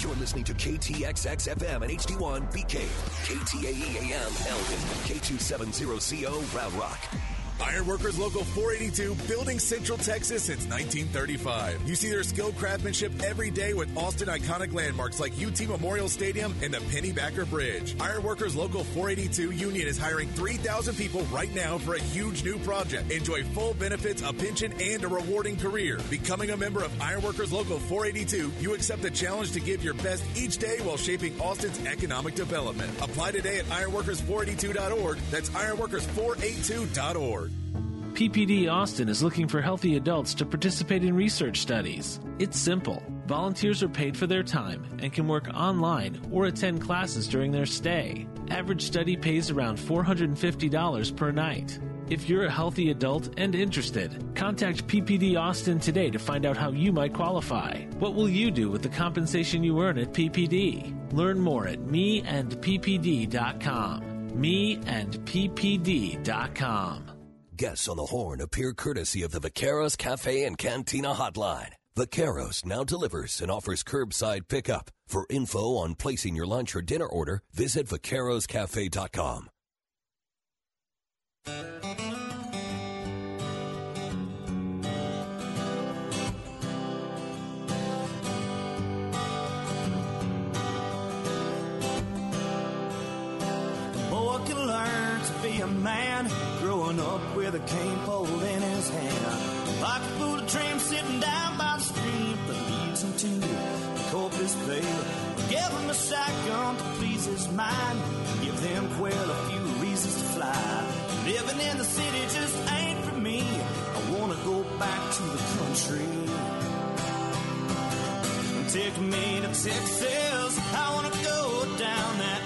You're listening to KTXX FM and HD1 BK, KTAE AM Elgin, K270CO Round Rock. Ironworkers Local 482, building Central Texas since 1935. You see their skilled craftsmanship every day with Austin iconic landmarks like UT Memorial Stadium and the Pennybacker Bridge. Ironworkers Local 482 Union is hiring 3,000 people right now for a huge new project. Enjoy full benefits, a pension, and a rewarding career. Becoming a member of Ironworkers Local 482, you accept the challenge to give your best each day while shaping Austin's economic development. Apply today at ironworkers482.org. That's ironworkers482.org. PPD Austin is looking for healthy adults to participate in research studies. It's simple. Volunteers are paid for their time and can work online or attend classes during their stay. Average study pays around $450 per night. If you're a healthy adult and interested, contact PPD Austin today to find out how you might qualify. What will you do with the compensation you earn at PPD? Learn more at meandppd.com. meandppd.com. Guests on the horn appear courtesy of the Vaqueros Cafe and Cantina Hotline. Vaqueros now delivers and offers curbside pickup. For info on placing your lunch or dinner order, visit vaqueroscafe.com. boy can learn to be a man growing up with a cane pole in his hand. Pocket full of dreams sitting down by the stream that leads him to the Corpus Bay. Give him a shotgun to please his mind. Give them quail a few reasons to fly. Living in the city just ain't for me. I wanna go back to the country. Take me to Texas. I wanna go down that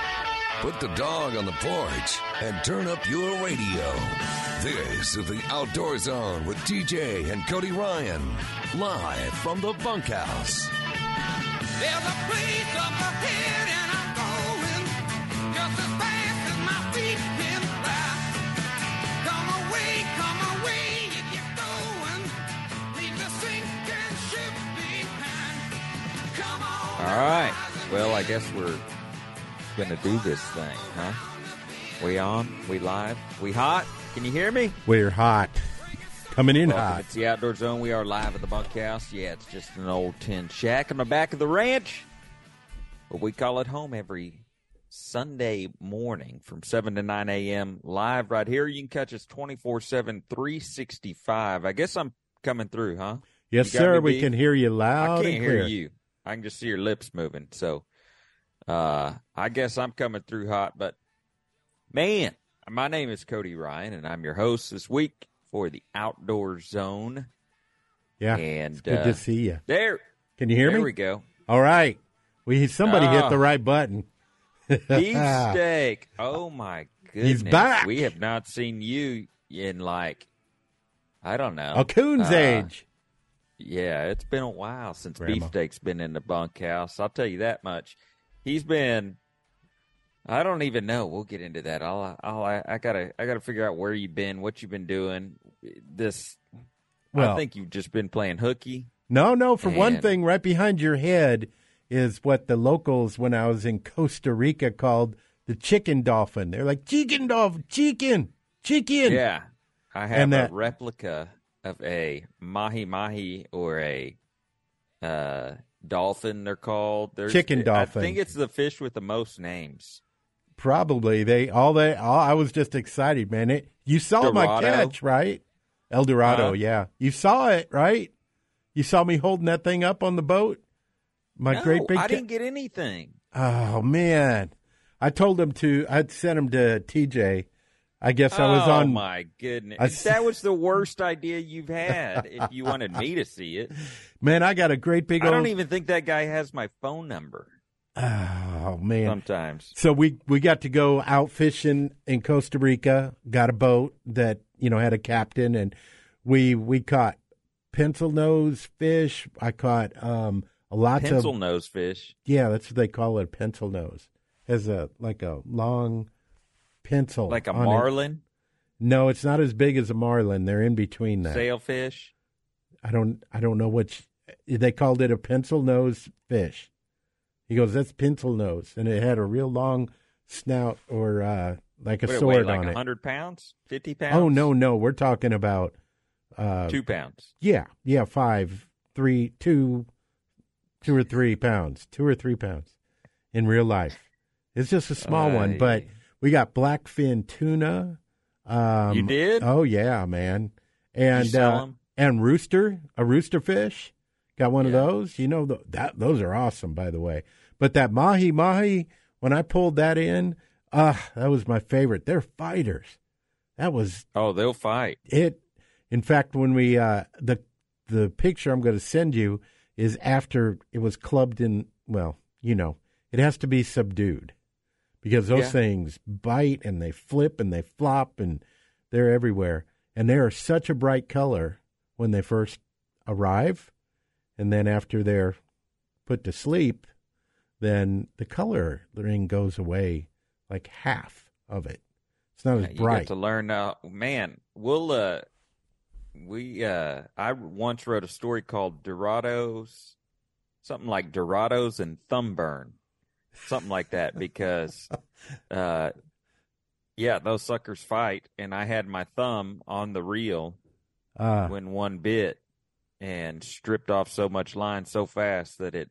Put the dog on the porch and turn up your radio. This is the Outdoor Zone with TJ and Cody Ryan, live from the bunkhouse. There's a place up ahead and I'm going just as fast as my feet can fly. Come away, come away, you get going. Leave the sinking ship behind. Come on. All right. Well, I guess we're going to do this thing, huh? We on? We live? We hot? Can you hear me? We're hot. Coming in Welcome. hot. It's the Outdoor Zone. We are live at the bunkhouse. Yeah, it's just an old tin shack on the back of the ranch. But we call it home every Sunday morning from 7 to 9 a.m. live right here. You can catch us 24 7, 365. I guess I'm coming through, huh? Yes, sir. We can hear you loud. I can't and hear you. I can just see your lips moving. So, uh, I guess I'm coming through hot. But man, my name is Cody Ryan, and I'm your host this week for the Outdoor Zone. Yeah, and it's good uh, to see you. There, Can you hear there me? we go. All right. We somebody hit Ah. the right button. Beefsteak. Oh my goodness, He's back. We have not seen you in like I don't know A coon's uh, age. Yeah, it's been a while since Grandma. Beefsteak's been in the bunkhouse. I'll tell you that much. He's been. I don't even know. We'll get into that. I'll. I'll I, I gotta. I gotta figure out where you've been, what you've been doing. This. Well- I think you've just been playing hooky. No, no. For one thing, right behind your head is what the locals, when I was in Costa Rica, called the chicken dolphin. They're like chicken dolphin, chicken, chicken. Yeah, I have And a that- replica of a mahi mahi or a uh, dolphin. They're called There's, Chicken I dolphin. think it's the fish with the most names. Probably they all they. All, I was just excited, man. It, you saw my catch, right? El Dorado, Huh? yeah. You saw it, right? You saw me holding that thing up on the boat. My no, great big. I didn't get anything. Oh man, I told him to. I'd sent him to TJ I guess I was on oh on. my goodness! I that was the worst idea you've had. if you wanted me to see it, Man, I got a great big I old. don't even think that guy has my phone number. Oh man. Sometimes So we we got to go out fishing in Costa Rica. Got a boat that you know had a captain, and we we caught pencil nose fish. I caught um lots pencil of Pencil nose fish. yeah, that's what they call it, pencil nose. Has a like a long pencil, like a on it. marlin, No, it's not as big as a marlin. They're in between that. sailfish. I don't I don't know which they called it a pencil nose fish. He goes, that's pencil nose, and it had a real long snout or uh, like a What, sword weigh like on it. hundred pounds, fifty pounds. Oh no, no, we're talking about uh, two pounds. yeah, yeah, five, three, two, two or three pounds, two or three pounds in real life. It's just a small one, but. We got blackfin tuna. Um, You did? Oh yeah, man. And uh, and rooster, a rooster fish. Got one of those. You know th- that those are awesome, by the way. But that mahi mahi, when I pulled that in, ah, that was my favorite. They're fighters. That was Oh, they'll fight. it. In fact, when we uh, the the picture I'm going to send you is after it was clubbed in. Well, you know, it has to be subdued because those Yeah. things bite and they flip and they flop and they're everywhere. And they are such a bright color when they first arrive, and then after they're put to sleep, then the coloring goes away like half of it. It's not as You bright. got to learn. Uh, man, we'll. Uh, we. Uh, I once wrote a story called Dorados, something like Dorados and Thumb Thumbburn, something like that, because, uh, yeah, those suckers fight, and I had my thumb on the reel Uh, when one bit, and stripped off so much line so fast that it,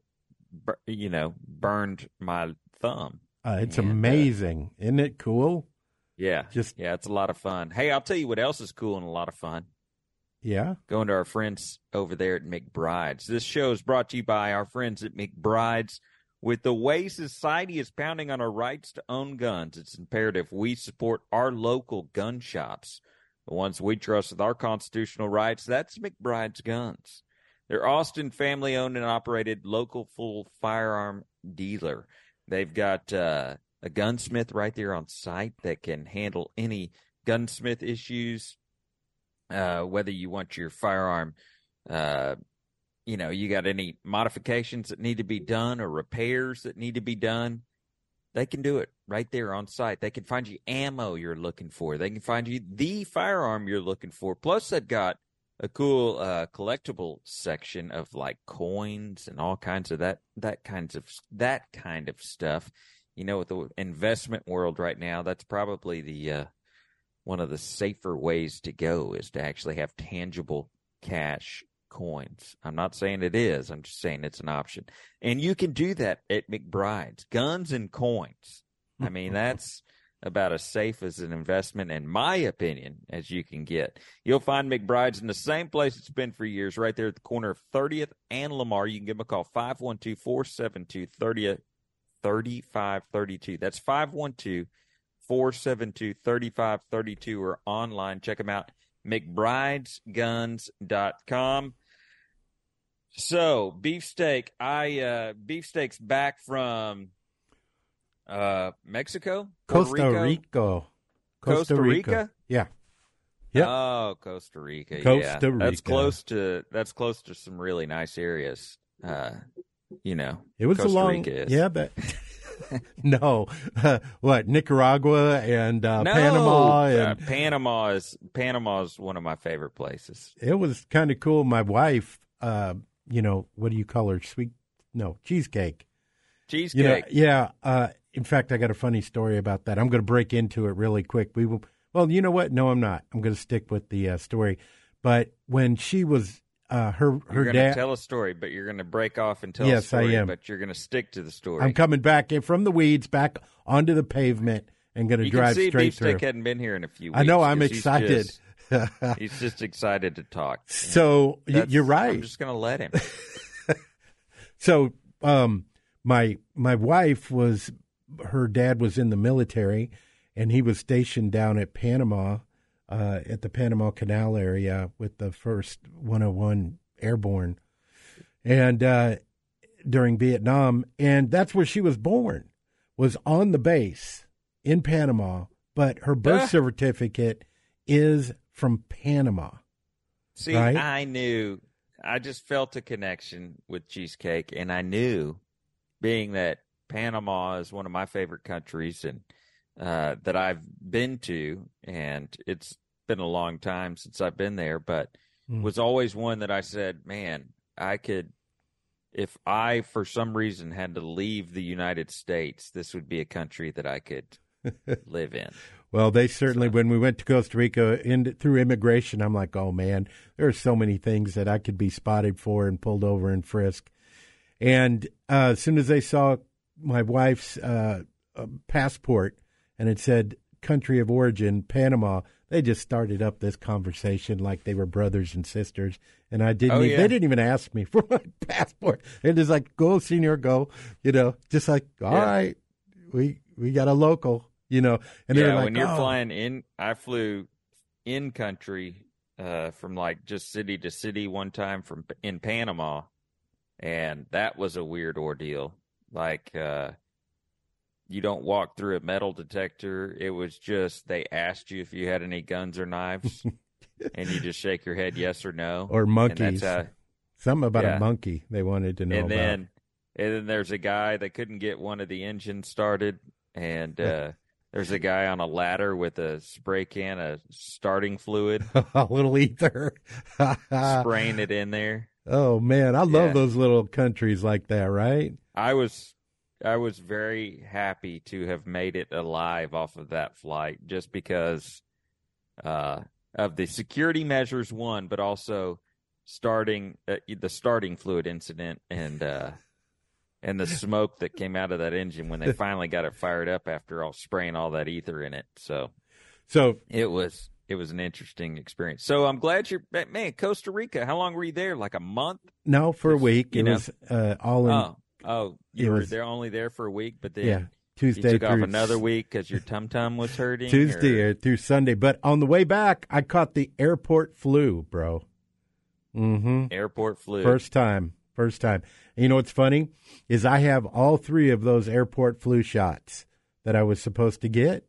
you know, burned my thumb. uh, it's And, uh, amazing, isn't it cool? Yeah, Just- yeah, it's a lot of fun. Hey, I'll tell you what else is cool and a lot of fun. Yeah. Going to our friends over there at McBride's. This show is brought to you by our friends at McBride's. With the way society is pounding on our rights to own guns, it's imperative we support our local gun shops, the ones we trust with our constitutional rights. That's McBride's Guns. They're Austin family owned and operated local full firearm dealer. They've got uh, a gunsmith right there on site that can handle any gunsmith issues. Uh, whether you want your firearm, uh, you know, you got any modifications that need to be done or repairs that need to be done, they can do it right there on site. They can find you ammo you're looking for. They can find you the firearm you're looking for. Plus, they've got a cool uh, collectible section of like coins and all kinds of that that kinds of that kind of stuff. You know, with the investment world right now, that's probably the uh, one of the safer ways to go is to actually have tangible cash coins. I'm not saying it is. I'm just saying it's an option. And you can do that at McBride's. Guns and coins. I mean, that's about as safe as an investment, in my opinion, as you can get. You'll find McBride's in the same place it's been for years, right there at the corner of 30th and Lamar. You can give them a call, 512 472 3532. That's 512 472 3532 or online. Check them out, McBridesGuns.com. So, beefsteak, I, uh, beefsteak's back from, uh, Mexico? Puerto Costa Rico? Rico. Costa Rica? Yeah. Yeah. Oh, Costa Rica. yeah. Costa That's close to that's close to some really nice areas. Uh, you know, It was Costa a long, Rica is. yeah, but no, what Nicaragua and uh, no, Panama, uh, and Panama is Panama is one of my favorite places. it was kind of cool. My wife, uh, you know, what do you call her? Sweet, no, cheesecake. Cheesecake. You know, yeah. Uh, in fact, I got a funny story about that. I'm going to break into it really quick. We will. Well, you know what? No, I'm not. I'm going to stick with the uh, story. But when she was, uh, her you're her gonna dad. tell a story, but you're gonna break off and tell Yes, a I story, am. but you're gonna stick to the story. I'm coming back in from the weeds, back onto the pavement, and going to drive can see straight Beefsteak through. hadn't been here in a few weeks. I know. I'm excited. just- He's just excited to talk. so That's- you're right. I'm just gonna let him. So, um, my my wife was her dad was in the military, and he was stationed down at Panama, uh, at the Panama Canal area with the first 101 Airborne, and uh, during Vietnam, and that's where she was born, was on the base in Panama, but her birth Ah. certificate is from Panama. See, Right? I knew. I just felt a connection with cheesecake, and I knew, being that Panama is one of my favorite countries, and uh, that I've been to, and it's been a long time since I've been there, but Mm. was always one that I said, man, I could. If I, for some reason, had to leave the United States, this would be a country that I could live in. Well, they certainly, when we went to Costa Rica in, through immigration, I'm like, oh man, there are so many things that I could be spotted for and pulled over and frisked. And uh, as soon as they saw my wife's uh, uh, passport and it said country of origin, Panama, they just started up this conversation like they were brothers and sisters. And I didn't, Oh, e- yeah. they didn't even ask me for my passport. They're just like, go, senior, go. You know, just like, all Yeah. right, we we got a local. You know, and yeah, like, when you're "Oh." flying in, I flew in country uh, from like just city to city one time from in Panama, and that was a weird ordeal. Like, uh, you don't walk through a metal detector. It was just they asked you if you had any guns or knives, and you just shake your head yes or no, or And monkeys. how, Something about yeah. a monkey they wanted to know and about. then and then there's a guy that couldn't get one of the engines started and uh there's a guy on a ladder with a spray can of starting fluid a little ether. spraying it in there oh man, I love Yeah. those little countries like that, right? i was i was very happy to have made it alive off of that flight just because uh of the security measures one but also starting uh, the starting fluid incident and uh and the smoke that came out of that engine when they finally got it fired up after all spraying all that ether in it. So So it was it was an interesting experience. So I'm glad you're man, Costa Rica. How long were you there? Like a month? no, for a week it know. was uh, all in. Oh, oh, you were was- there only there for a week, but then yeah, you Tuesday took off another week because your tum tum was hurting. Tuesday or- uh, through Sunday. But on the way back, I caught the airport flu, bro. Mm-hmm. airport flu. First time. First time. And you know what's funny is I have all three of those airport flu shots that I was supposed to get.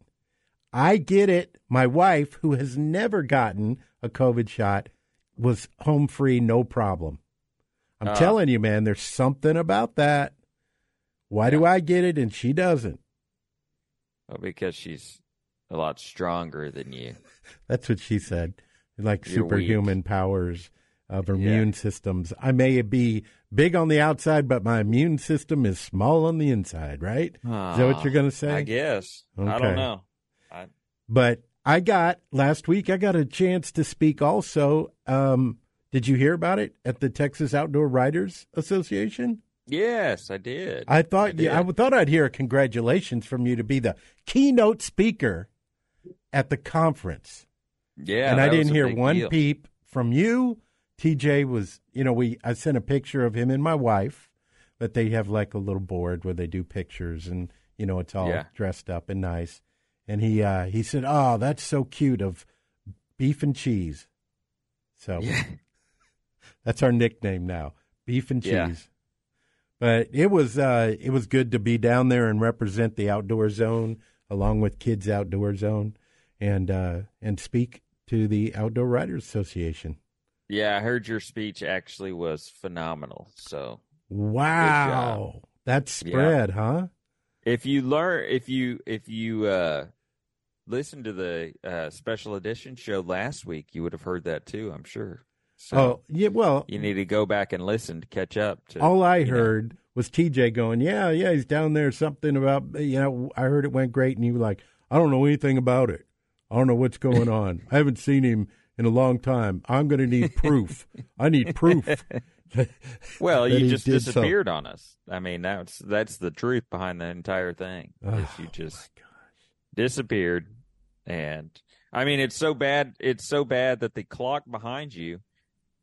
I get it. My wife, who has never gotten a COVID shot, was home free, no problem. I'm Ah. telling you, man, there's something about that. Why do I get it and she doesn't? Well, because she's a lot stronger than you. That's what she said. Like You're weak. superhuman powers of her immune systems. I may be big on the outside, but my immune system is small on the inside, right? Is that what you're going to say? I guess. I don't know. I, But I got last week. I got a chance to speak. Also, um, did you hear about it at the Texas Outdoor Writers Association? yes, I did. I thought I you, I did. thought I'd hear a congratulations from you to be the keynote speaker at the conference. yeah, and I didn't hear one deal. peep from you. TJ was, you know, we I sent a picture of him and my wife, but they have like a little board where they do pictures and you know it's all Yeah. dressed up and nice. And he uh he said, "Oh, that's so cute of beef and cheese." So Yeah. that's our nickname now, beef and cheese. Yeah. But it was uh it was good to be down there and represent the outdoor zone along with Kids Outdoor Zone and uh and speak to the Outdoor Writers Association. Yeah, I heard your speech actually was phenomenal. So Wow. That spread, huh? if you learn, if you if you uh, listen to the uh, special edition show last week, you would have heard that too. I'm sure. So oh, yeah, well, you need to go back and listen to catch up. To all I you know. heard was TJ going, "Yeah, yeah, he's down there something about, you know, I heard it went great and you were like, I don't know anything about it. I don't know what's going on. I haven't seen him in a long time. I'm going to need proof. I need proof." Well, you just did so. disappeared on us. I mean, that's that's the truth behind the entire thing. Oh, you just disappeared, and I mean, it's so bad. It's so bad that the clock behind you,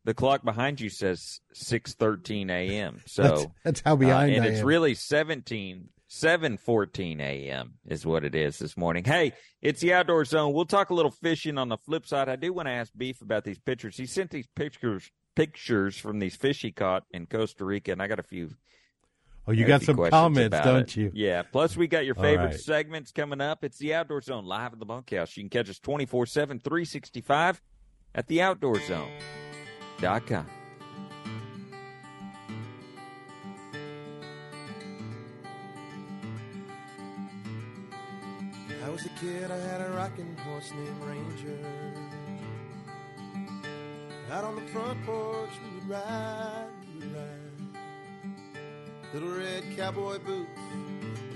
the clock behind you says six thirteen a.m. So That's, that's how uh, behind and I it's am. really seventeen 7:14 a.m. is what it is this morning. Hey, it's the outdoor zone. We'll talk a little fishing on the flip side. I do want to ask Beef about these pictures. He sent these pictures pictures from these fish he caught in Costa Rica, and I got a few. Oh, you got some comments, don't it. you? Yeah. Plus, we got your favorite right. segments coming up. It's the Outdoor Zone live at the bunkhouse. You can catch us 24 7, 365 at theoutdoorzone.com. was a kid, I had a rocking horse named Ranger. Out on the front porch, we would ride, we would ride. Little red cowboy boots,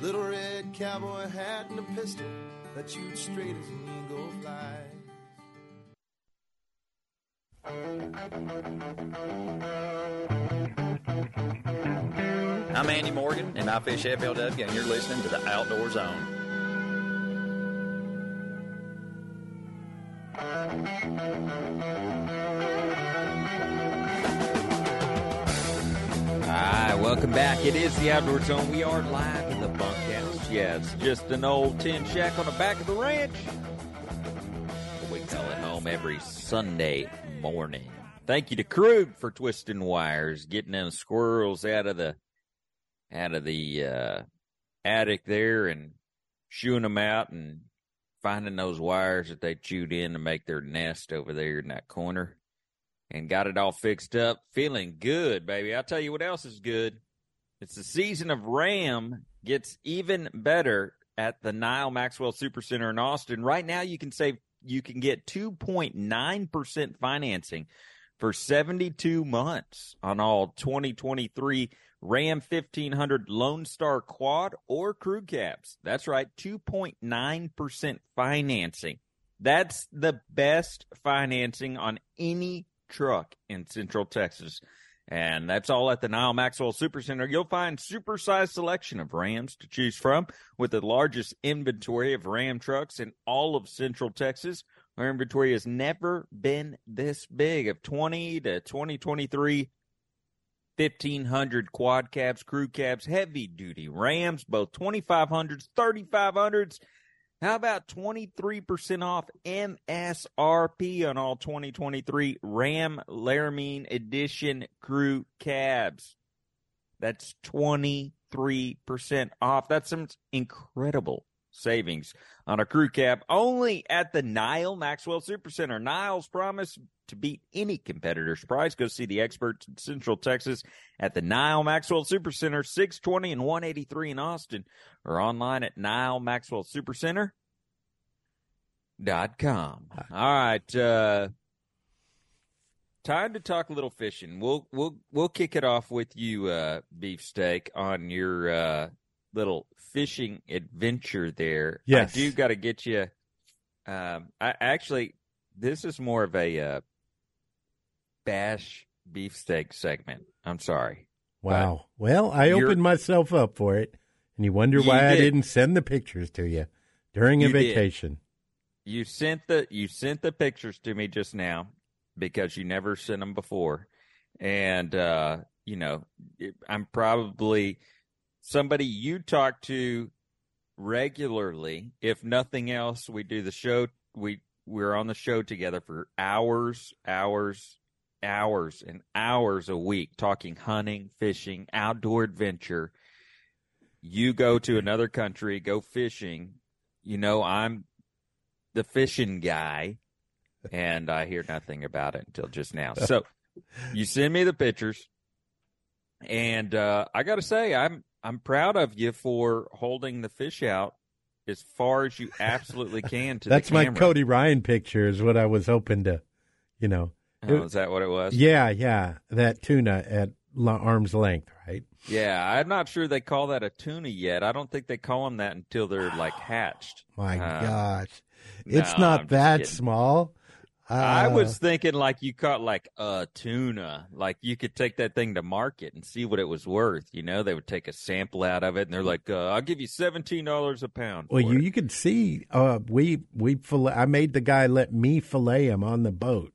little red cowboy hat, and a pistol that shoots straight as an eagle flies. I'm Andy Morgan, and I fish FLW, and you're listening to the Outdoor Zone. Right, welcome back. It is the Outdoor Zone. We are live in the bunkhouse. Yeah, it's just an old tin shack on the back of the ranch. We call it home every Sunday morning. Thank you to Krug for twisting wires, getting them squirrels out of the out of the uh, attic there and shooing them out and finding those wires that they chewed in to make their nest over there in that corner and got it all fixed up. Feeling good, baby. I'll tell you what else is good. It's the season of Ram gets even better at the Nyle Maxwell Supercenter in Austin. Right now, you can save, you can get 2.9% financing for 72 months on all 2023 Ram 1500 Lone Star Quad or Crew Cabs. That's right, 2.9% financing. That's the best financing on any truck in Central Texas. And that's all at the Nyle Maxwell Supercenter. You'll find supersized selection of Rams to choose from with the largest inventory of Ram trucks in all of Central Texas. Our inventory has never been this big of 20 to 2023 1500 quad cabs, crew cabs, heavy duty Rams, both 2500s, 3500s. How about 23% off MSRP on all 2023 Ram Laramie Edition crew cabs? That's 23% off. That's some incredible savings on a crew cab only at the Nyle Maxwell Supercenter. Nyle's promise to beat any competitor's price. Go see the experts in Central Texas at the Nyle Maxwell Supercenter, 620 and 183 in Austin, or online at Nyle Maxwell Supercenter dot com. All right, uh, time to talk a little fishing. We'll we'll we'll kick it off with you, uh, beefsteak, on your uh, little fishing adventure there. Yes. I do got to get you. Um, I actually, this is more of a uh, bash beefsteak segment. I'm sorry. Wow. Well, I opened myself up for it, and you wonder You why I did. didn't send the pictures to you during a You did. vacation. You sent the you sent the pictures to me just now because you never sent them before, and uh, you know I'm probably somebody you talk to regularly. If nothing else, we do the show. We we're on the show together for hours, hours, hours, and hours a week talking hunting, fishing, outdoor adventure. You go to another country, go fishing. You know, I'm the fishing guy, and I hear nothing about it until just now. So you send me the pictures, and uh, I got to say, I'm I'm proud of you for holding the fish out as far as you absolutely can to That's my. Cody Ryan picture. Is what I was hoping to, you know. Oh, is that what it was? Yeah, yeah. That tuna at arm's length, right? Yeah, I'm not sure they call that a tuna yet. I don't think they call them that until they're like hatched. My Uh, gosh, it's no, not I'm that kidding. Small. I Uh, was thinking like you caught like a tuna, like you could take that thing to market and see what it was worth. You know, they would take a sample out of it, and they're like, uh, "I'll give you seventeen dollars a pound." Well, you it." you could see. Uh, we we fillet, I made the guy let me fillet him on the boat,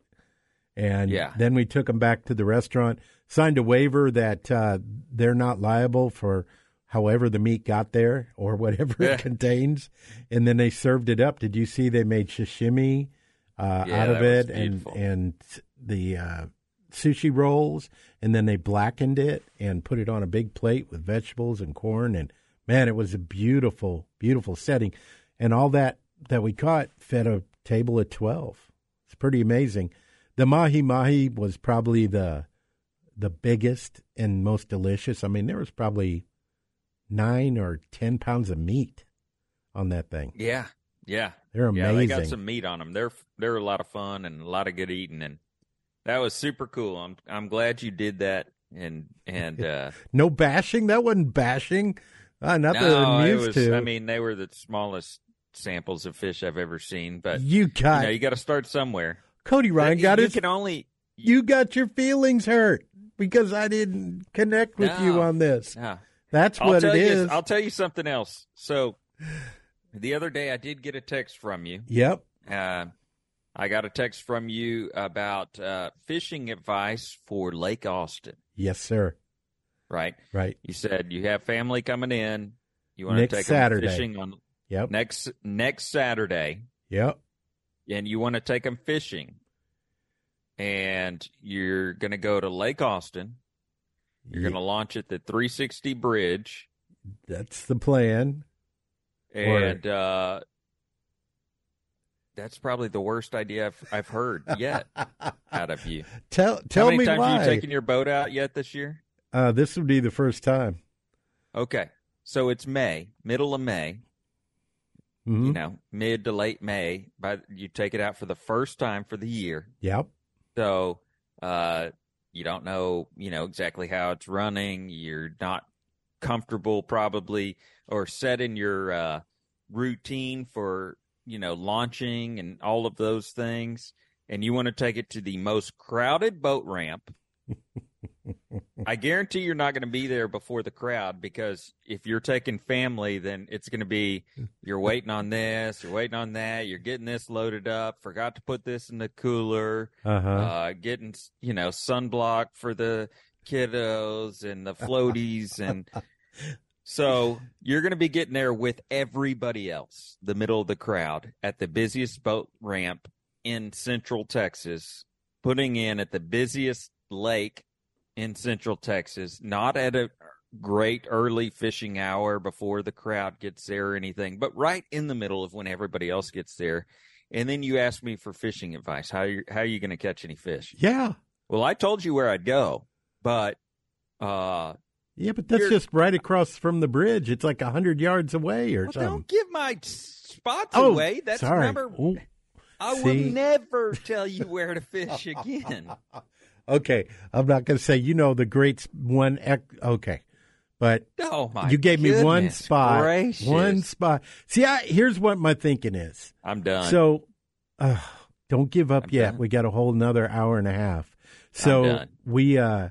and Yeah. then we took him back to the restaurant. Signed a waiver that uh, they're not liable for however the meat got there or whatever Yeah. it contains, and then they served it up. Did you see they made sashimi uh, Yeah, out of it and and the uh, sushi rolls, and then they blackened it and put it on a big plate with vegetables and corn, and man, it was a beautiful, beautiful setting, and all that that we caught fed a table of twelve. It's pretty amazing. The mahi mahi was probably the the biggest and most delicious. I mean, there was probably nine or ten pounds of meat on that thing. Yeah, yeah, They're Yeah, they got some meat on them. They're they're a lot of fun and a lot of good eating, and that was super cool. I'm I'm glad you did that, and and uh, No bashing. That wasn't bashing. Uh, not that no, it used was. to. I mean, they were the smallest samples of fish I've ever seen, but you got you know, you got to start somewhere. Cody Ryan You- got you his. can only You got your feelings hurt because I didn't connect with you on this. no. That's what it you. I'll tell you something else. So the other day, I did get a text from you. Yep. Uh, I got a text from you about uh, fishing advice for Lake Austin. Yes, sir. Right? Right. You said you have family coming in. You want Next to take Saturday. them fishing on Yep. next next Saturday, Yep. and you want to take them fishing. And you're going to go to Lake Austin. You're Ye- going to launch at the 360 bridge, That's the plan. And uh, that's probably the worst idea I've, I've heard yet out of you. Tell tell How many me times why. have you taken your boat out yet this year? uh, this would be the first time. Okay, so it's May, middle of May. Mhm. You know, mid to late May. By you take it out for the first time for the year. Yep. So uh, you don't know, you know, exactly how it's running. You're not comfortable, probably, or set in your uh, routine for you know launching and all of those things. And you want to take it to the most crowded boat ramp. I guarantee you're not going to be there before the crowd because if you're taking family, then it's going to be you're waiting on this, you're waiting on that, you're getting this loaded up, forgot to put this in the cooler, Uh-huh. uh, getting you know sunblock for the kiddos and the floaties and so you're going to be getting there with everybody else the middle of the crowd at the busiest boat ramp in central texas putting in at the busiest lake in central texas not at a great early fishing hour before the crowd gets there or anything but right in the middle of when everybody else gets there. And then you ask me for fishing advice. How you how are you going to catch any fish? Yeah. well, I told you where I'd go, but uh, Yeah, but that's just right across from the bridge. It's like a hundred yards away or well, something. don't give my spots Oh, away. That's sorry. remember. Ooh. I See? will never tell you where to fish again. Okay, I'm not going to say you know the great one. ec- Okay, but Oh my! you gave me one spot. gracious. One spot. See, I, here's what my thinking is. I'm done. So, uh, don't give up I'm yet. done. We got a whole another hour and a half. So done. we, uh,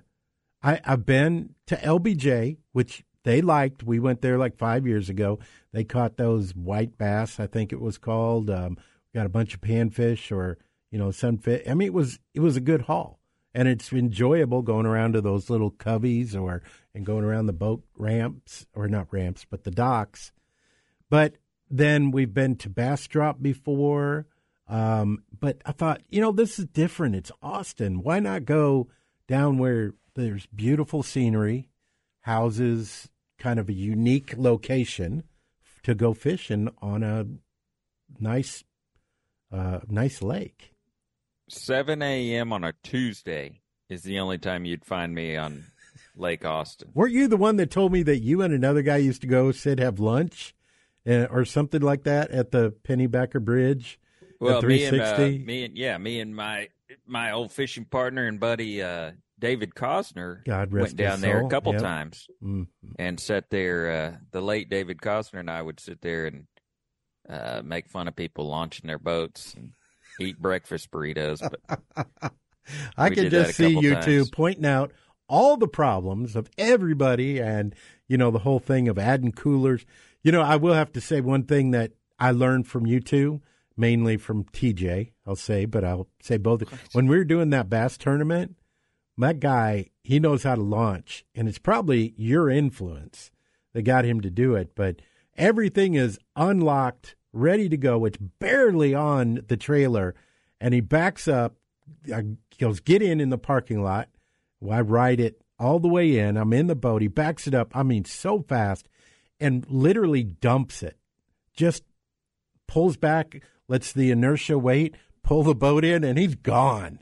I, I've been to LBJ, which they liked. We went there like five years ago. They caught those white bass, I think it was called. Um, got a bunch of panfish or you know sunfish. I mean, it was it was a good haul, and it's enjoyable going around to those little coveys or and going around the boat ramps or not ramps, but the docks. But then we've been to Bastrop before. Um, but I thought, you know, this is different. It's Austin. Why not go down where there's beautiful scenery, houses, kind of a unique location to go fishing on a nice, uh, nice lake. 7 a.m. on a Tuesday is the only time you'd find me on Lake Austin. Weren't you the one that told me that you and another guy used to go sit have lunch, uh, or something like that at the Pennybacker Bridge? Well, me and uh, me and yeah, me and my my old fishing partner and buddy uh, David Cosner God went down there soul. a couple Yep. times Mm. and sat there. Uh, the late David Cosner and I would sit there and uh, make fun of people launching their boats and eat breakfast burritos. But I can just see you times. two pointing out all the problems of everybody and, you know, the whole thing of adding coolers. You know, I will have to say one thing that I learned from you two, mainly from TJ, I'll say, but I'll say both. When we were doing that bass tournament, that guy, he knows how to launch, and it's probably your influence that got him to do it. But everything is unlocked, ready to go. It's barely on the trailer, and he backs up. uh, Goes get in in the parking lot. I ride it all the way in. I'm in the boat. He backs it up. I mean, so fast, and literally dumps it. Just pulls back, lets the inertia wait, pull the boat in, and he's gone.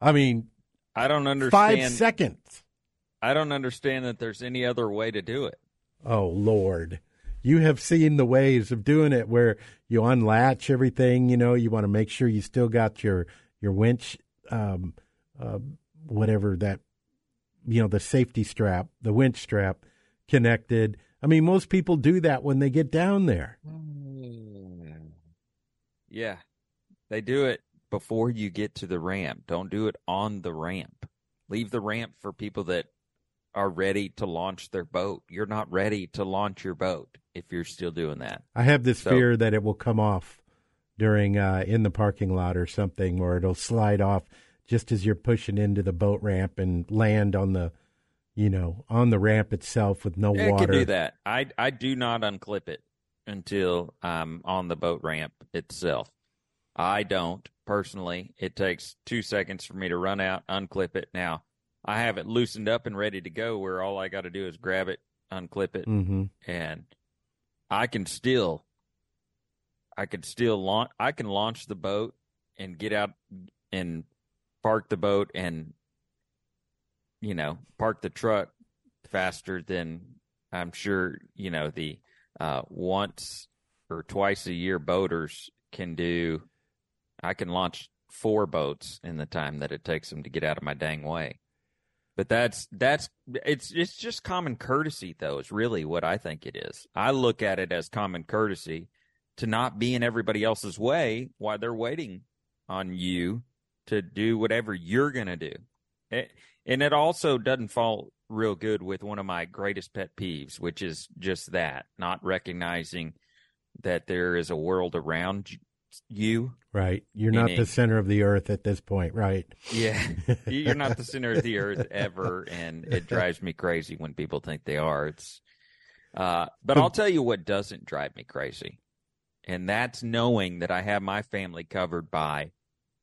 I mean, I don't understand. five seconds. I don't understand that there's any other way to do it. Oh Lord, you have seen the ways of doing it where you unlatch everything. You know, you want to make sure you still got your your winch, um, uh, whatever that, you know, the safety strap, the winch strap connected. I mean, most people do that when they get down there. Yeah. They do it before you get to the ramp. Don't do it on the ramp. Leave the ramp for people that are ready to launch their boat. You're not ready to launch your boat if you're still doing that. I have this So- fear that it will come off during uh, in the parking lot or something, or it'll slide off just as you're pushing into the boat ramp and land on the, you know, on the ramp itself with no Yeah, water. can do that. I I do not unclip it until I'm on the boat ramp itself. I don't personally. It takes two seconds for me to run out, unclip it. Now I have it loosened up and ready to go, where all I got to do is grab it, unclip it, Mm-hmm. and I can still, I can still launch. I can launch the boat and get out and park the boat and, you know, park the truck faster than I'm sure you know the uh, once or twice a year boaters can do. I can launch four boats in the time that it takes them to get out of my dang way. But that's that's it's it's just common courtesy though is really what I think it is. I look at it as common courtesy to not be in everybody else's way while they're waiting on you to do whatever you're going to do. It, and it also doesn't fall real good with one of my greatest pet peeves, which is just that, not recognizing that there is a world around you. Right. You're not the center of the earth at this point, right? Yeah. You're not the center of the earth ever, and it drives me crazy when people think they are. It's uh but I'll tell you what doesn't drive me crazy. And that's knowing that I have my family covered by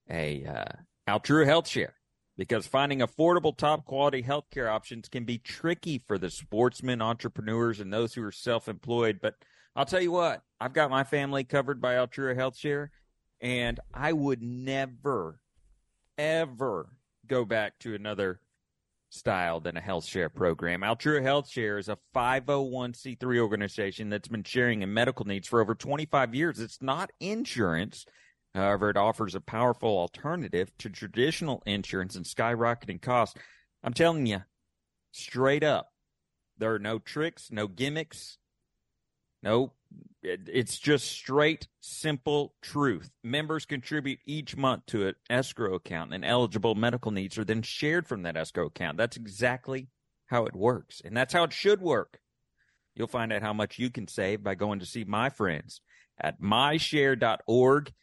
a uh Altrua Health Share. Because finding affordable, top quality healthcare options can be tricky for the sportsmen, entrepreneurs, and those who are self employed. But I'll tell you what, I've got my family covered by Altrua Health Share, and I would never, ever go back to another style than a health share program. Altrua Health Share is a 501c3 organization that's been sharing in medical needs for over 25 years. It's not insurance. However, it offers a powerful alternative to traditional insurance and skyrocketing costs. I'm telling you, straight up, there are no tricks, no gimmicks, no, it's just straight, simple truth. Members contribute each month to an escrow account, and eligible medical needs are then shared from that escrow account. That's exactly how it works, and that's how it should work. You'll find out how much you can save by going to see my friends at myshare.org.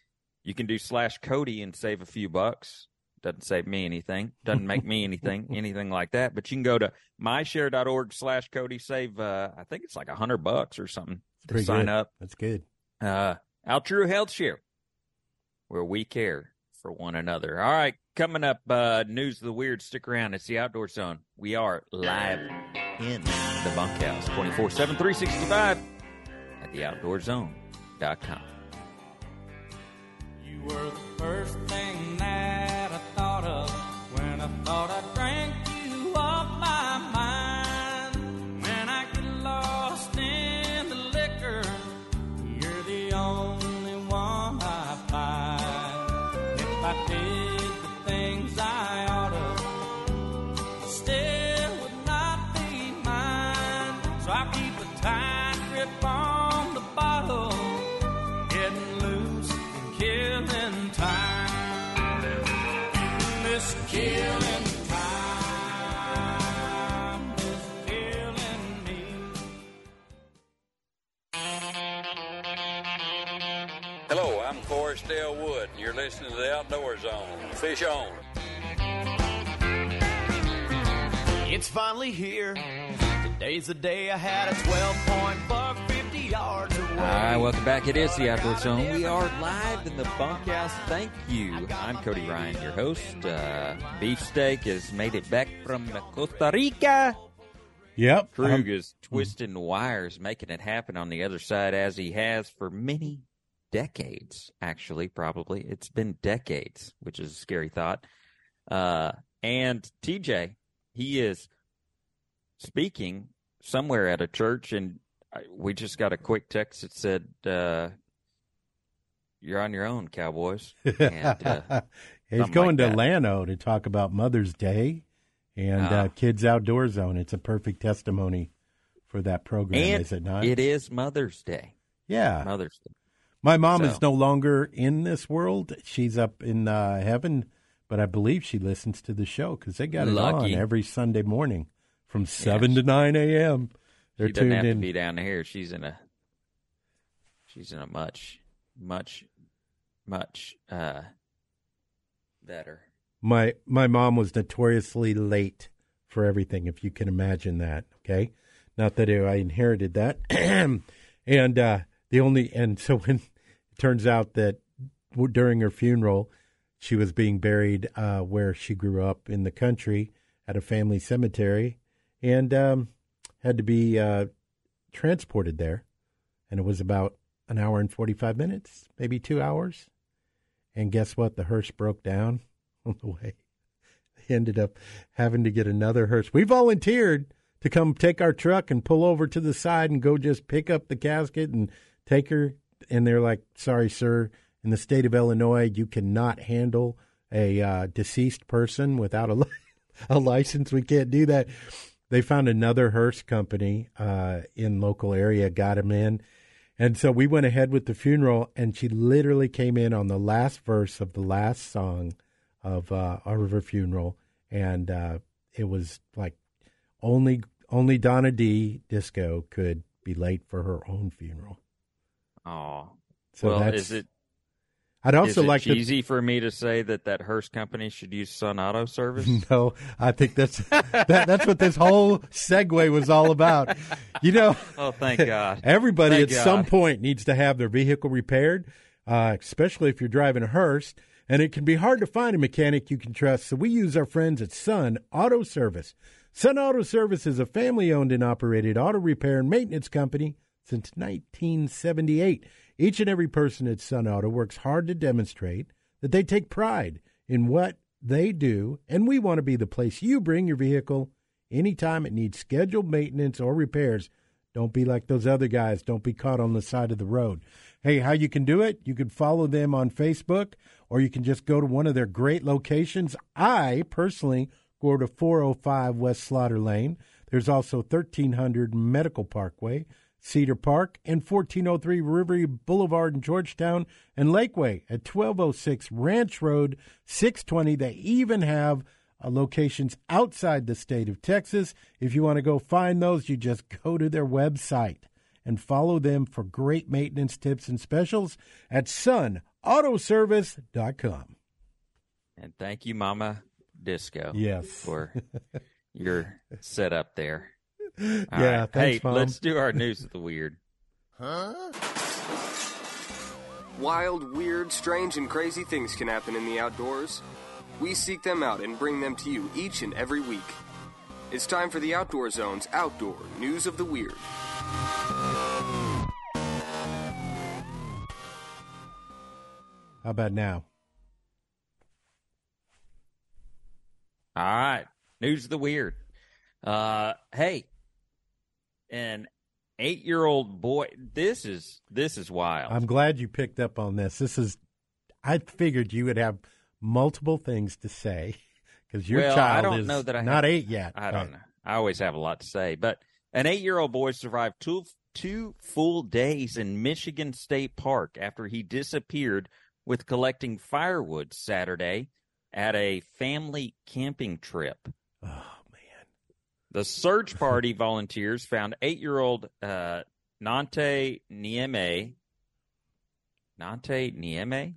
You can do slash Cody and save a few bucks. Doesn't save me anything. Doesn't make me anything, anything like that. But you can go to myshare.org slash Cody, save, uh, I think it's like a hundred bucks or something Pretty sign good. up. That's good. Uh, Altrua Health Share, where we care for one another. All right, coming up, uh, news of the weird. Stick around. It's the Outdoor Zone. We are live in the bunkhouse 24 7, 365 at theoutdoorzone.com. You were the first thing Outdoor Zone. Fish on. It's finally here. Today's the day I had a 12 point buck 50 yards away. All right, welcome back. It is the Outdoor Zone. We are live in the bunkhouse. Thank you. I'm Cody Ryan, your host. Uh, Beefsteak has made it back from Costa Rica. Yep. Krug Um, is twisting wires, making it happen on the other side as he has for many decades, actually, probably. It's been decades, which is a scary thought. Uh, and TJ, he is speaking somewhere at a church, and we just got a quick text that said, uh, You're on your own, Cowboys. And, uh, He's going like to. Llano to talk about Mother's Day and Ah. uh, Kids Outdoor Zone. It's a perfect testimony for that program, is it not? It is Mother's Day. Yeah. Mother's Day. My mom So- is no longer in this world. She's up in uh, heaven, but I believe she listens to the show because they got it on every Sunday morning from 7 to 9 a.m. They're she doesn't tuned have in. to be down here. She's in a she's in a much, much, much uh better. My my mom was notoriously late for everything, if you can imagine that. Okay, not that I inherited that, and uh, the only and so when turns out that during her funeral, she was being buried uh, where she grew up in the country at a family cemetery, and um, had to be uh, transported there, and it was about an hour and forty five minutes, maybe two hours. And guess what? The hearse broke down on the way. They ended up having to get another hearse. We volunteered to come take our truck and pull over to the side and go just pick up the casket and take her. And they're like, sorry, sir, in the state of Illinois, you cannot handle a uh, deceased person without a, li- a license. We can't do that. They found another hearse company uh, in local area, got him in. And so we went ahead with the funeral, and she literally came in on the last verse of the last song of uh, of funeral, and uh, it was like only only Donna D Disco could be late for her own funeral. Oh, So well, that's- is it? I'd also like to- cheesy for me to say that that Hearst company should use Sun Auto Service. No, I think that's that, that's what this whole segue was all about. You know, Oh, thank God. Everybody Thank at some point needs to have their vehicle repaired, uh, especially if you're driving a Hearst, And it can be hard to find a mechanic you can trust. So we use our friends at Sun Auto Service. Sun Auto Service is a family owned and operated auto repair and maintenance company since 1978. Each and every person at Sun Auto works hard to demonstrate that they take pride in what they do, and we want to be the place you bring your vehicle anytime it needs scheduled maintenance or repairs. Don't be like those other guys. Don't be caught on the side of the road. Hey, how you can do it? You can follow them on Facebook or you can just go to one of their great locations. I personally go to 405 West Slaughter Lane. There's also 1300 Medical Parkway, Cedar Park, and 1403 River Boulevard in Georgetown, and Lakeway at 1206 Ranch Road, 620. They even have uh, locations outside the state of Texas. If you want to go find those, you just go to their website and follow them for great maintenance tips and specials at sunautoservice.com. And thank you, Mama Disco. Yes. For your setup there. All Yeah, right. thanks, Hey, Mom. let's do our news of the weird. Huh? Wild, weird, strange, and crazy things can happen in the outdoors. We seek them out and bring them to you each and every week. It's time for the Outdoor Zone's Outdoor News of the Weird. How about now? All right. News of the weird. Uh hey. An eight year old boy this is this is wild. I'm glad you picked up on this. This is, I figured you would have multiple things to say because your well, child is know that I not have- eight yet. I don't Uh, know. I always have a lot to say, but an eight-year-old boy survived two two full days in Michigan State Park after he disappeared with collecting firewood Saturday at a family camping trip. Oh! The search party volunteers found eight-year-old uh, Dante Nieme. Dante Nieme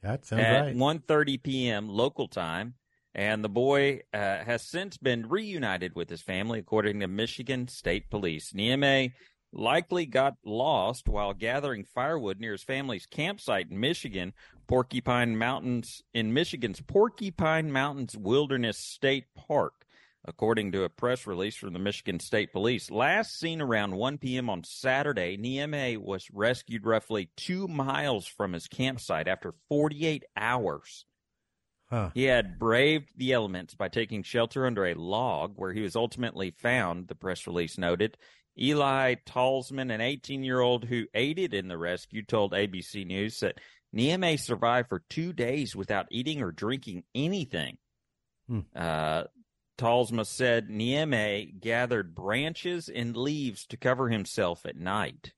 That sounds at right. 1.30 p.m. local time And the boy uh, has since been reunited with his family, according to Michigan State Police. Nieme likely got lost while gathering firewood near his family's campsite in Michigan, Porcupine Mountains, in Michigan's Porcupine Mountains Wilderness State Park, according to a press release from the Michigan State Police. Last seen around 1 p.m. on Saturday, Nieme was rescued roughly two miles from his campsite after 48 hours. Huh. He had braved the elements by taking shelter under a log where he was ultimately found, the press release noted. Eli Talsma, an 18 year old who aided in the rescue, told ABC News that Nieme survived for two days without eating or drinking anything. Hmm. Uh, Talsma said Nieme gathered branches and leaves to cover himself at night.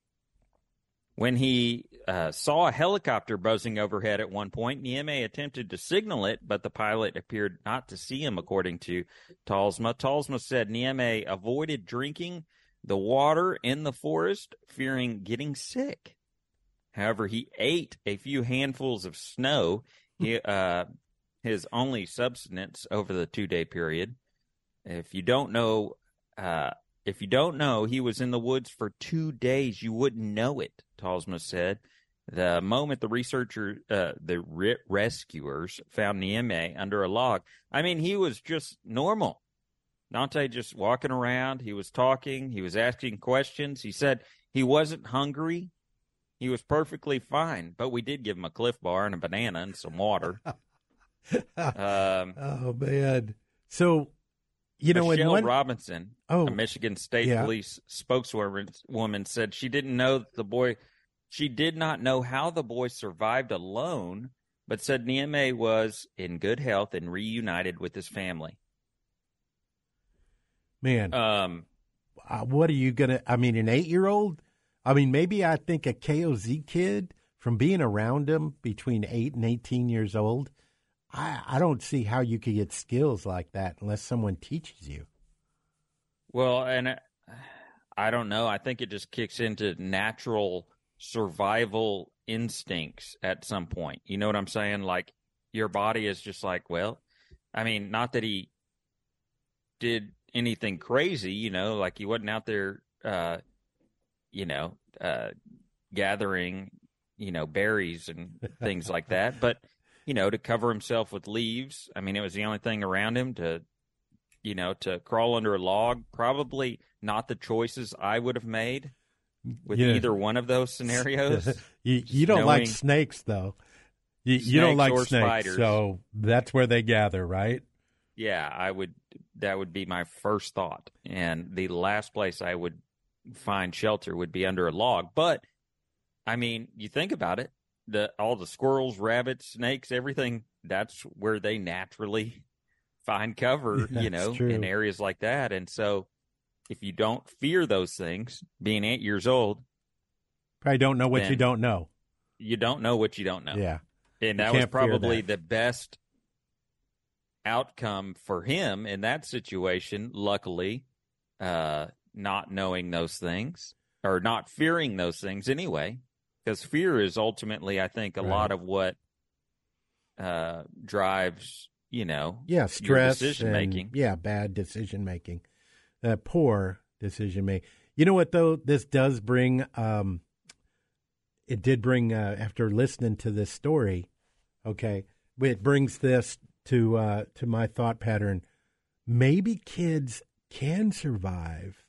When he uh, saw a helicopter buzzing overhead at one point, Nieme attempted to signal it, but the pilot appeared not to see him, according to Talsma. Talsma said Nieme avoided drinking the water in the forest, fearing getting sick. However, he ate a few handfuls of snow, he, uh, his only subsistence over the two day period. If you don't know, uh, if you don't know, he was in the woods for two days. You wouldn't know it, Talsma said. The moment the researcher, uh, the re- rescuers found Nieme under a log, I mean, he was just normal. Dante just walking around. He was talking. He was asking questions. He said he wasn't hungry. He was perfectly fine, but we did give him a Clif Bar and a banana and some water. um, oh man! So you know, Michelle one, Robinson, Oh, a Michigan State yeah. Police spokeswoman, said she didn't know the boy, she did not know how the boy survived alone, but said Nieme was in good health and reunited with his family. man, Um, uh, what are you gonna? I mean, an eight-year-old. I mean, maybe I think a KOZ kid from being around him between eight and eighteen years old. I I don't see how you could get skills like that unless someone teaches you. Well, and uh, I don't know. I think it just kicks into natural survival instincts at some point. You know what I'm saying? Like your body is just like, well, I mean, not that he did anything crazy, you know, like he wasn't out there, uh, you know, uh, gathering, you know, berries and things like that. But, you know, to cover himself with leaves, I mean, it was the only thing around him to you know, to crawl under a log, probably not the choices I would have made with Yeah. either one of those scenarios. you you don't like snakes though. You, you don't like snakes, spiders. so that's where they gather, right? Yeah, I would. That would be my first thought, and the last place I would find shelter would be under a log. But I mean, you think about it: the all the squirrels, rabbits, snakes, everything. That's where they naturally find cover. You know, true. in areas like that. And so, if you don't fear those things, being eight years old, Probably don't know what you don't know. you don't know what you don't know. Yeah, And that was probably that. the best outcome for him in that situation, luckily, uh, not knowing those things or not fearing those things anyway. Because fear is ultimately, I think, a Right. lot of what uh, drives, you know, yeah, stress, decision making. Yeah, bad decision making, uh, poor decision making. You know what though? This does bring. Um, it did bring uh, after listening to this story. Okay, it brings this to uh, to my thought pattern. Maybe kids can survive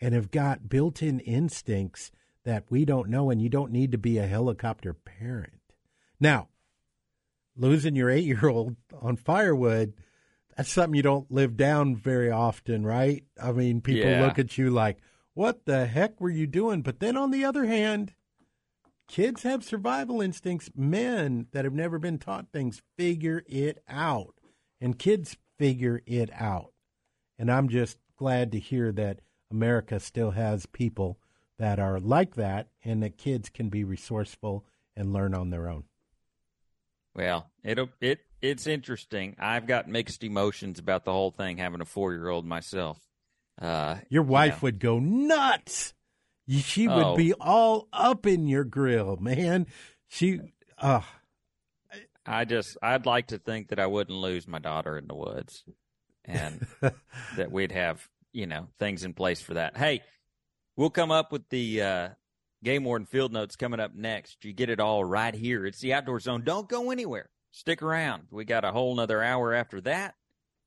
and have got built-in instincts that we don't know, and you don't need to be a helicopter parent. Now, losing your eight-year-old on firewood that's something you don't live down very often, right? I mean, people Yeah. look at you like, what the heck were you doing? But then on the other hand, kids have survival instincts. Men that have never been taught things figure it out, and kids figure it out. And I'm just glad to hear that America still has people that are like that and that kids can be resourceful and learn on their own. Well, it'll it it's interesting. I've got mixed emotions about the whole thing. Having a four year old myself, uh, Your you wife would go nuts. She Oh. would be all up in your grill, man. She, uh, I just I'd like to think that I wouldn't lose my daughter in the woods, and that we'd have you know things in place for that. Hey, we'll come up with the uh, game warden field notes coming up next. You get it all right here. It's the Outdoor Zone. Don't go anywhere. Stick around. We got a whole nother hour after that.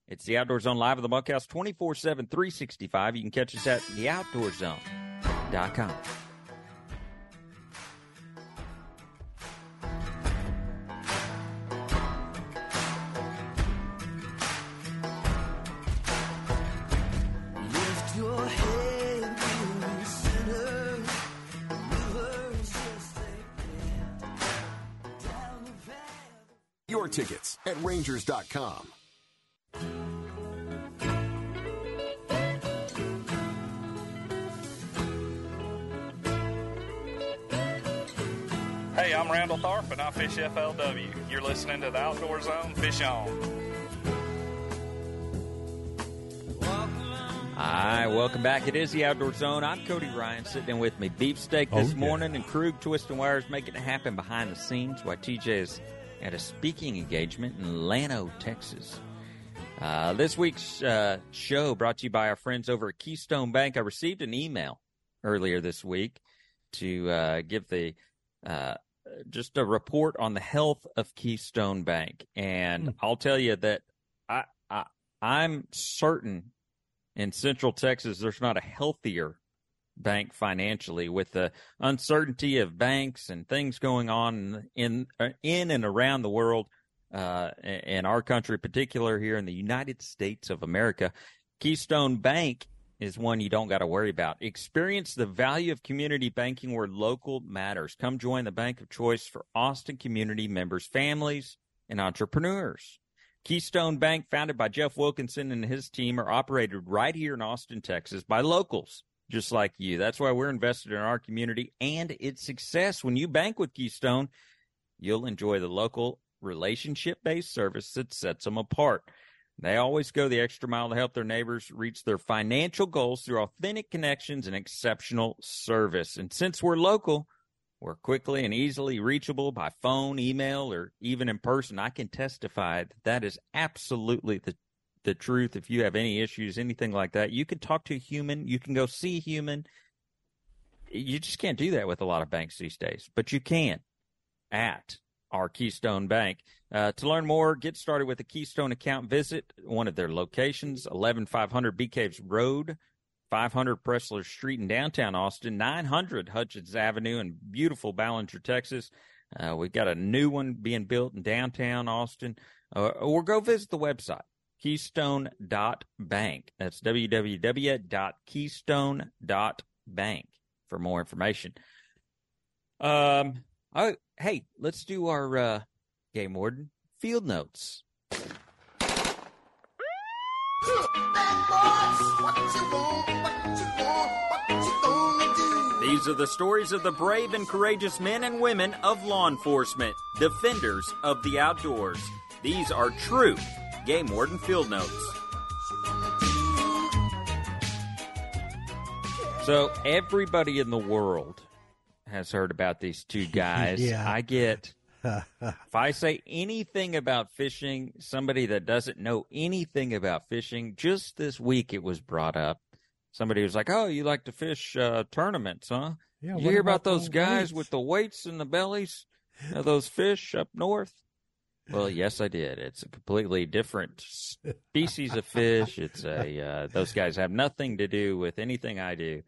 It's the Outdoor Zone live at the Bunkhouse 24 7, 365. You can catch us at theoutdoorzone.com. Your tickets at Rangers.com. Hey, I'm Randall Tharp and I fish FLW. You're listening to the Outdoor Zone. Fish on. Hi, welcome back. It is the Outdoor Zone. I'm Cody Ryan, sitting in with me. Beefsteak Oh, this yeah. morning, and Krug twisting wires, making it happen behind the scenes. While TJ is at a speaking engagement in Llano, Texas. Uh, this week's uh, show brought to you by our friends over at Keystone Bank. I received an email earlier this week to uh, give the uh, just a report on the health of Keystone Bank, and I'll tell you that I, I I'm certain in Central Texas there's not a healthier bank financially with the uncertainty of banks and things going on in in and around the world uh, in our country, in particular here in the United States of America. Keystone Bank is one you don't got to worry about. Experience the value of community banking where local matters. Come join the bank of choice for Austin community members, families, and entrepreneurs. Keystone Bank, founded by Jeff Wilkinson and his team, are operated right here in Austin, Texas by locals just like you. That's why we're invested in our community and its success. When you bank with Keystone, you'll enjoy the local relationship based service that sets them apart. They always go the extra mile to help their neighbors reach their financial goals through authentic connections and exceptional service. And since we're local, we're quickly and easily reachable by phone, email, or even in person. I can testify that that is absolutely the the truth. If you have any issues, anything like that, you can talk to a human. You can go see a human. You just can't do that with a lot of banks these days, but you can at our Keystone Bank. Uh, to learn more, get started with a Keystone account. Visit one of their locations, 11500 Bee Caves Road, 500 Pressler Street in downtown Austin, 900 Hutchins Avenue in beautiful Ballinger, Texas. Uh, we've got a new one being built in downtown Austin. Uh, or go visit the website, keystone.bank. That's www.keystone.bank for more information. Um, oh, hey, let's do our uh, game warden field notes. These are the stories of the brave and courageous men and women of law enforcement, defenders of the outdoors. These are true Game Warden Field Notes. So, everybody in the world has heard about these two guys. Yeah. I get, if I say anything about fishing, somebody that doesn't know anything about fishing, just this week it was brought up. Somebody was like, "Oh, you like to fish uh, tournaments, huh? Yeah, you hear about about those guys weights?" with the weights and the bellies of those fish up north?" Well, yes, I did. It's a completely different species of fish. It's a uh, those guys have nothing to do with anything I do.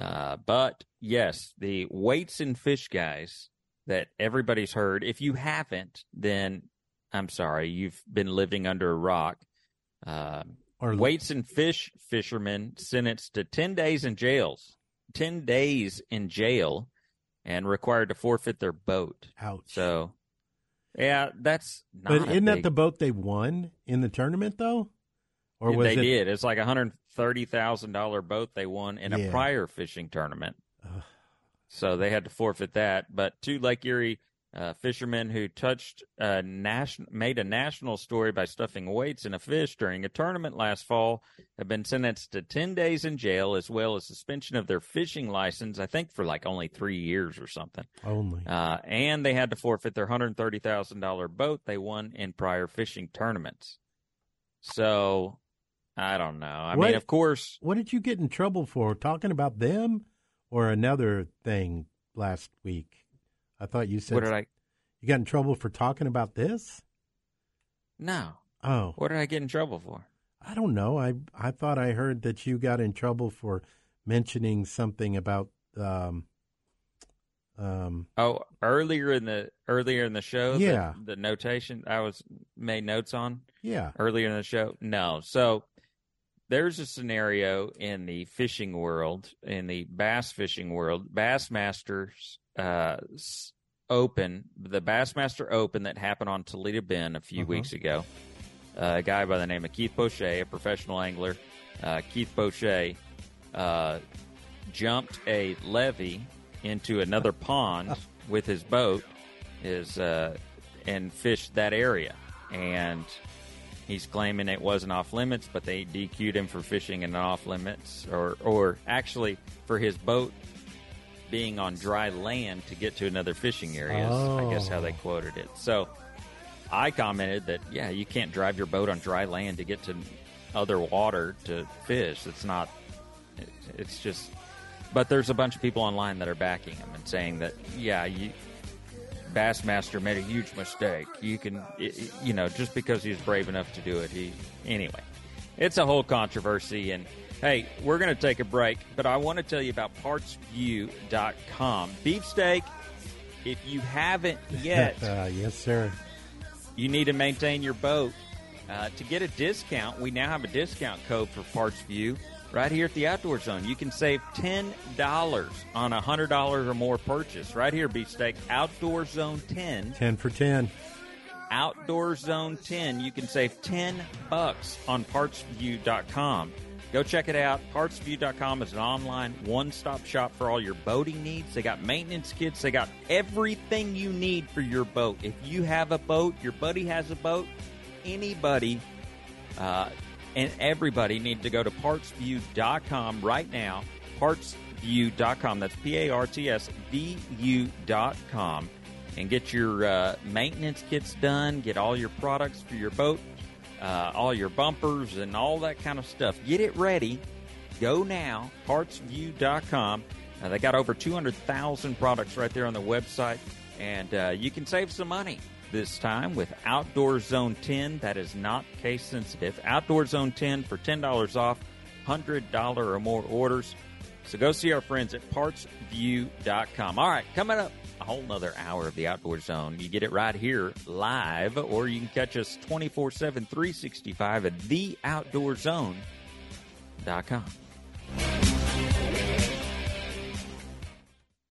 Uh, but yes, the weights and fish guys that everybody's heard. If you haven't, then I'm sorry, you've been living under a rock. Um, Or- weights and fish fishermen sentenced to 10 days in jails, 10 days in jail, and required to forfeit their boat. Ouch. So, yeah, that's not But isn't that the boat they won in the tournament though? Or Yeah, was they it did. It's like a hundred thirty thousand dollar boat they won in a prior fishing tournament. So they had to forfeit that. But two Lake Erie Uh, fishermen who touched a nation- made a national story by stuffing weights in a fish during a tournament last fall have been sentenced to 10 days in jail as well as suspension of their fishing license, I think for like only three years or something. Only. Uh, and they had to forfeit their $130,000 boat they won in prior fishing tournaments. So, I don't know. I What- mean, of course, What did you get in trouble for? Talking about them or another thing last week? I thought you said What did I- You got in trouble for talking about this? no. Oh, What did I get in trouble for? I don't know. I I thought I heard that you got in trouble for mentioning something about um um Oh, earlier in the earlier in the show, the- Yeah. the, notation I was made notes on. Yeah. earlier in the show. No, so there's a scenario in the fishing world, in the bass fishing world, Bassmasters uh, Open, the Bassmaster Open that happened on Toledo Bend a few Uh-huh. weeks ago. Uh, a guy by the name of Keith Poche, a professional angler, uh, Keith Poche, uh, jumped a levee into another pond with his boat, is uh, and fished that area, and he's claiming it wasn't off limits, but they DQ'd him for fishing in an off limits, or or actually for his boat being on dry land to get to another fishing area. is, I guess how they Oh. quoted it. So I commented that yeah, you can't drive your boat on dry land to get to other water to fish. It's not. it- It's just. But there's a bunch of people online that are backing him and saying that yeah, you. Bassmaster made a huge mistake. You can, you know, just because he's brave enough to do it, he anyway. It's a whole controversy, and hey, we're going to take a break, but I want to tell you about PartsVu.com. Beefsteak, if you haven't yet, uh, yes, sir. you need to maintain your boat. Uh, to get a discount, we now have a discount code for PartsVu right here at the Outdoor Zone. You can save ten dollars on a hundred dollars or more purchase. Right here, Beefsteak Outdoor Zone ten. Ten for ten. Outdoor Zone 10. You can save 10 bucks on partsvu.com. Go check it out. Partsvu.com is an online one-stop shop for all your boating needs. They got maintenance kits. They got everything you need for your boat. If you have a boat, your buddy has a boat, anybody uh, and everybody need to go to partsvu.com right now. Partsvu.com. That's P-A-R-T-S-V-U.com. And get your uh, maintenance kits done. Get all your products for your boat, uh, all your bumpers, and all that kind of stuff. Get it ready. Go now. Partsvu.com. Uh, they got over 200,000 products right there on the website. And uh, you can save some money this time with Outdoor Zone 10. That is not case sensitive. Outdoor Zone 10 for $10 off, $100 or more orders. So go see our friends at partsvu.com. All right, coming up, a whole nother hour of the Outdoor Zone. You get it right here live, or you can catch us 24 7, 365 at theoutdoorzone.com.